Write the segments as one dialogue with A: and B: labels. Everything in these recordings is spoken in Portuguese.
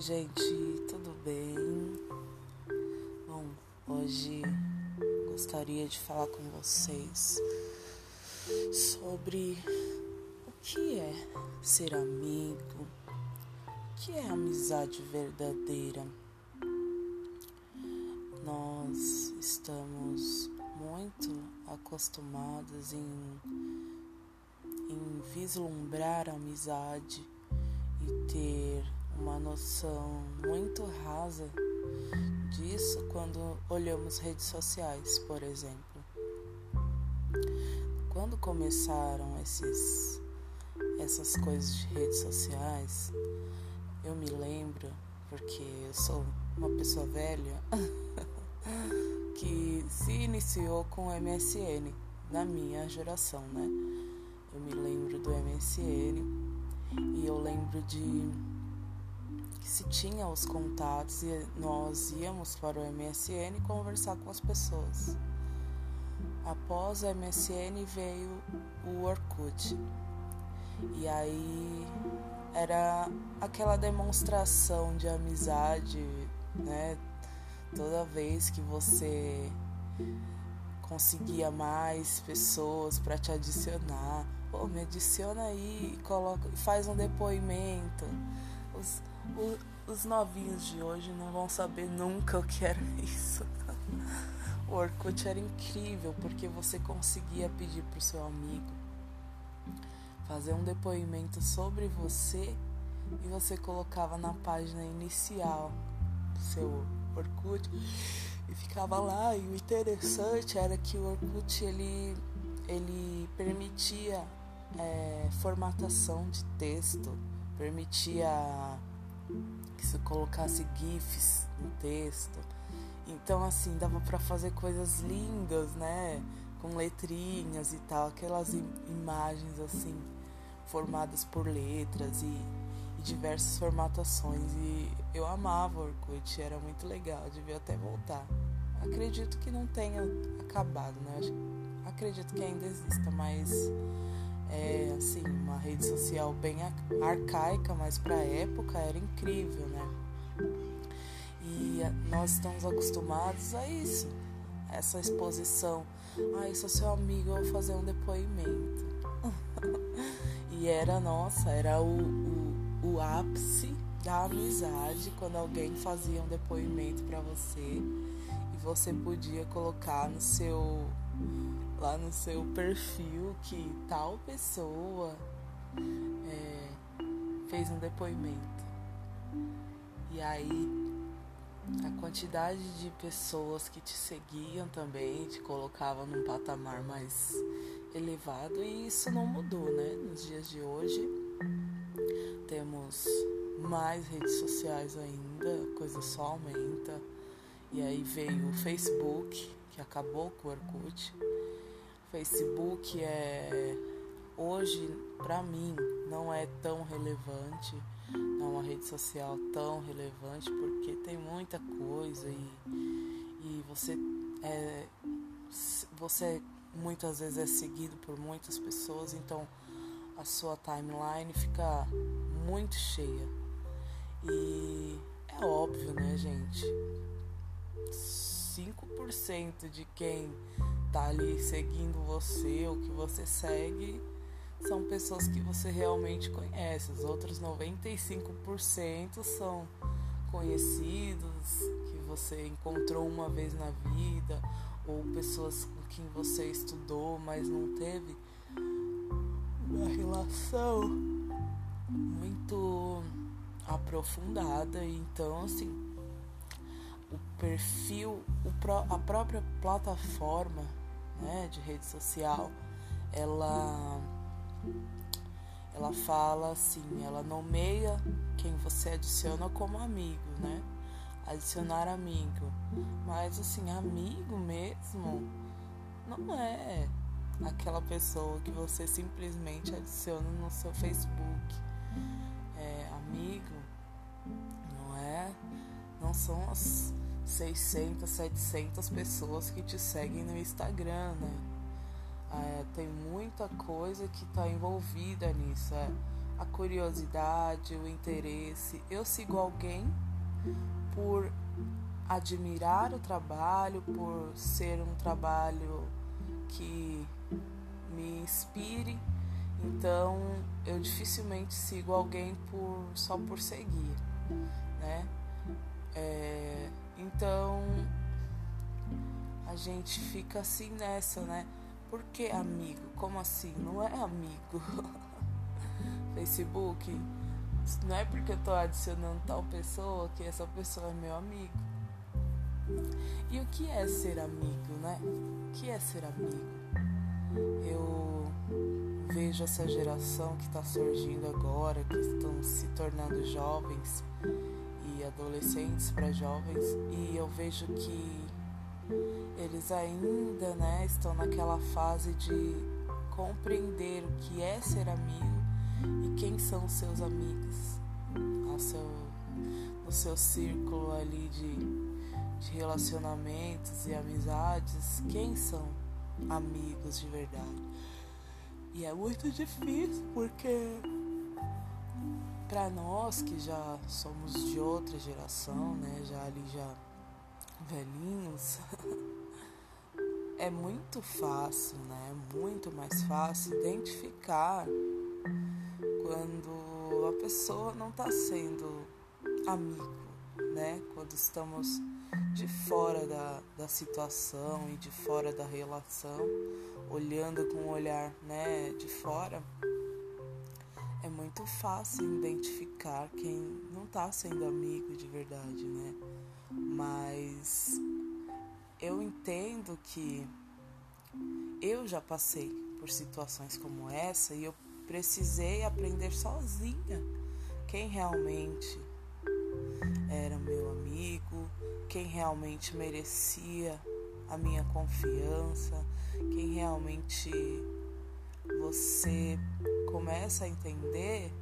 A: Oi, gente, tudo bem? Bom, hoje gostaria de falar com vocês sobre o que é ser amigo, o que é amizade verdadeira. Nós estamos muito acostumados em, em vislumbrar a amizade e ter uma noção muito rasa disso quando olhamos redes sociais, por exemplo. Quando começaram esses, essas coisas de redes sociais, eu me lembro, porque eu sou uma pessoa velha, que se iniciou com o MSN, na minha geração, né? Eu me lembro do MSN e eu lembro de se tinha os contatos e nós íamos para o MSN conversar com as pessoas. Após o MSN veio o Orkut. E aí era aquela demonstração de amizade, né? Toda vez que você conseguia mais pessoas para te adicionar, pô, me adiciona aí, coloca, faz um depoimento. Os, os novinhos de hoje não vão saber nunca o que era isso. O Orkut era incrível porque você conseguia pedir pro seu amigo fazer um depoimento sobre você e você colocava na página inicial do seu Orkut e ficava lá. E o interessante era que o Orkut ele, ele permitia é, formatação de texto, permitia que se colocasse GIFs no texto. Então, assim, dava para fazer coisas lindas, né? Com letrinhas e tal, aquelas imagens assim, formadas por letras e, e diversas formatações. E eu amava Orkut, era muito legal, devia até voltar. Acredito que não tenha acabado, né? Acredito que ainda exista, mas é assim, uma rede social bem arcaica, mas para a época era incrível, né? E nós estamos acostumados a isso, essa exposição. Ah, sou seu amigo, eu vou fazer um depoimento. e era, nossa, era o, o, o ápice da amizade quando alguém fazia um depoimento para você você podia colocar no seu lá no seu perfil que tal pessoa é, fez um depoimento. E aí a quantidade de pessoas que te seguiam também te colocava num patamar mais elevado e isso não mudou, né? Nos dias de hoje temos mais redes sociais ainda, a coisa só aumenta. E aí veio o Facebook, que acabou com o Orkut Facebook é hoje para mim não é tão relevante, não é uma rede social tão relevante porque tem muita coisa e, e você é você muitas vezes é seguido por muitas pessoas, então a sua timeline fica muito cheia. E é óbvio, né, gente? 5% de quem tá ali seguindo você ou que você segue são pessoas que você realmente conhece. Os outros 95% são conhecidos que você encontrou uma vez na vida ou pessoas com quem você estudou, mas não teve uma relação muito aprofundada. Então, assim, perfil, a própria plataforma né, de rede social, ela ela fala assim, ela nomeia quem você adiciona como amigo, né? Adicionar amigo. Mas assim, amigo mesmo não é aquela pessoa que você simplesmente adiciona no seu Facebook. É, amigo não é, não são as 600, 700 pessoas que te seguem no Instagram, né? É, tem muita coisa que está envolvida nisso. É a curiosidade, o interesse. Eu sigo alguém por admirar o trabalho, por ser um trabalho que me inspire. Então, eu dificilmente sigo alguém por só por seguir, né? É, então, a gente fica assim nessa, né? Por que amigo? Como assim? Não é amigo. Facebook, não é porque eu tô adicionando tal pessoa que essa pessoa é meu amigo. E o que é ser amigo, né? O que é ser amigo? Eu vejo essa geração que está surgindo agora, que estão se tornando jovens adolescentes para jovens, e eu vejo que eles ainda né, estão naquela fase de compreender o que é ser amigo e quem são seus amigos seu, no seu círculo ali de, de relacionamentos e amizades, quem são amigos de verdade. E é muito difícil porque para nós que já somos de outra geração, né, já ali já velhinhos, é muito fácil, né? Muito mais fácil identificar quando a pessoa não está sendo amigo, né? Quando estamos de fora da, da situação e de fora da relação, olhando com o olhar, né, de fora, muito fácil identificar quem não está sendo amigo de verdade, né? mas eu entendo que eu já passei por situações como essa e eu precisei aprender sozinha quem realmente era meu amigo, quem realmente merecia a minha confiança, quem realmente você começa a entender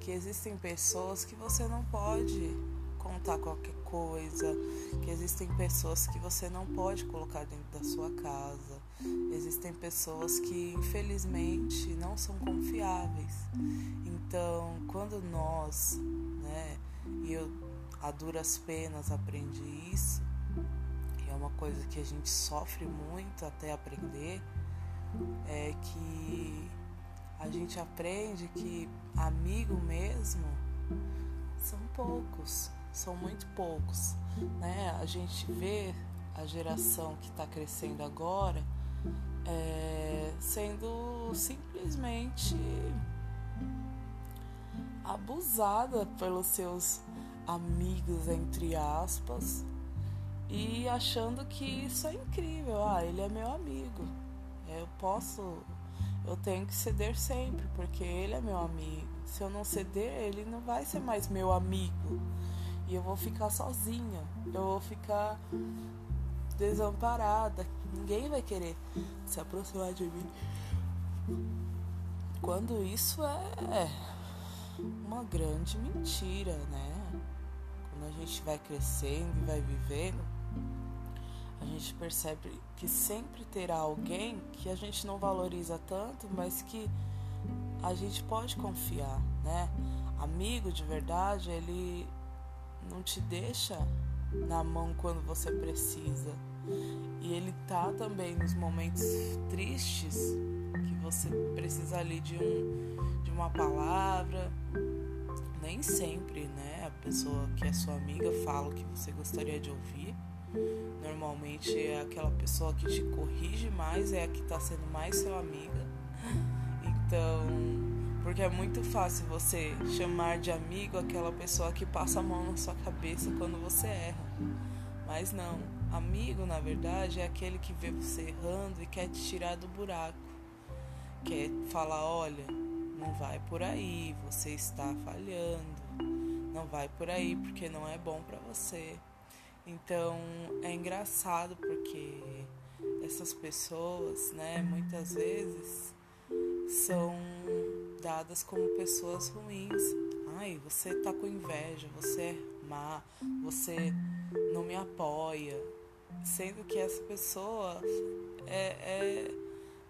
A: que existem pessoas que você não pode contar qualquer coisa, que existem pessoas que você não pode colocar dentro da sua casa. Existem pessoas que infelizmente não são confiáveis. Então, quando nós, né, e eu a duras penas aprendi isso, e é uma coisa que a gente sofre muito até aprender, é que a gente aprende que amigo mesmo são poucos são muito poucos, né? A gente vê a geração que está crescendo agora é, sendo simplesmente abusada pelos seus amigos, entre aspas, e achando que isso é incrível. Ah, ele é meu amigo. Eu posso, eu tenho que ceder sempre, porque ele é meu amigo. Se eu não ceder, ele não vai ser mais meu amigo. E eu vou ficar sozinha. Eu vou ficar desamparada. Ninguém vai querer se aproximar de mim. Quando isso é uma grande mentira, né? Quando a gente vai crescendo e vai vivendo, a gente percebe que sempre terá alguém que a gente não valoriza tanto, mas que a gente pode confiar, né? Amigo de verdade, ele não te deixa na mão quando você precisa. E ele tá também nos momentos tristes que você precisa ali de um de uma palavra. Nem sempre, né? A pessoa que é sua amiga fala o que você gostaria de ouvir. Normalmente é aquela pessoa que te corrige mais, é a que tá sendo mais sua amiga. Então, porque é muito fácil você chamar de amigo aquela pessoa que passa a mão na sua cabeça quando você erra. Mas não, amigo na verdade é aquele que vê você errando e quer te tirar do buraco. Quer falar, olha, não vai por aí, você está falhando. Não vai por aí porque não é bom para você. Então, é engraçado porque essas pessoas, né, muitas vezes são dadas como pessoas ruins. Ai, você tá com inveja, você é má, você não me apoia. Sendo que essa pessoa é, é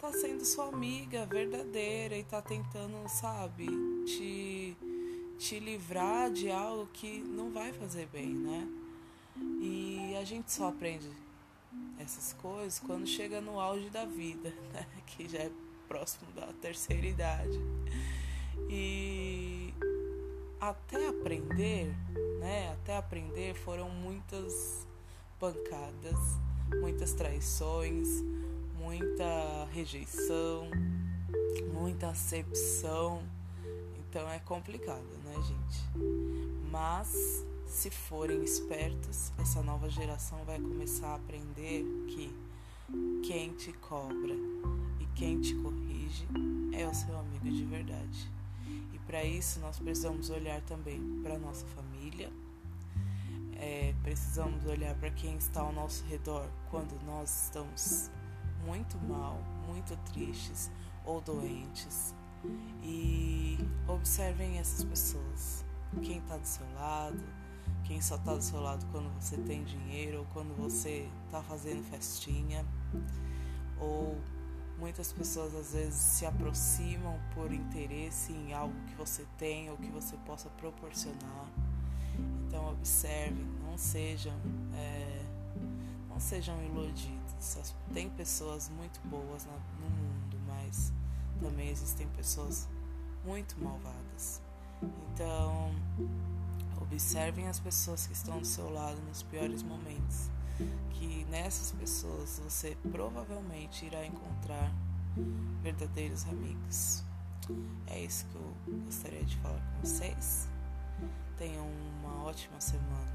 A: tá sendo sua amiga verdadeira e tá tentando, sabe, te, te livrar de algo que não vai fazer bem, né? E a gente só aprende essas coisas quando chega no auge da vida, né? Que já é próximo da terceira idade. E até aprender, né? Até aprender foram muitas pancadas, muitas traições, muita rejeição, muita acepção. Então é complicado, né, gente? Mas se forem espertos, essa nova geração vai começar a aprender que quem te cobra e quem te corrige é o seu amigo de verdade. E para isso nós precisamos olhar também para nossa família, é, precisamos olhar para quem está ao nosso redor quando nós estamos muito mal, muito tristes ou doentes. E observem essas pessoas, quem está do seu lado, quem só tá do seu lado quando você tem dinheiro ou quando você tá fazendo festinha. Ou muitas pessoas às vezes se aproximam por interesse em algo que você tem ou que você possa proporcionar. Então observe, não sejam, é, não sejam iludidos. Tem pessoas muito boas no mundo, mas também existem pessoas muito malvadas. Então Observem as pessoas que estão do seu lado nos piores momentos, que nessas pessoas você provavelmente irá encontrar verdadeiros amigos. É isso que eu gostaria de falar com vocês. Tenham uma ótima semana.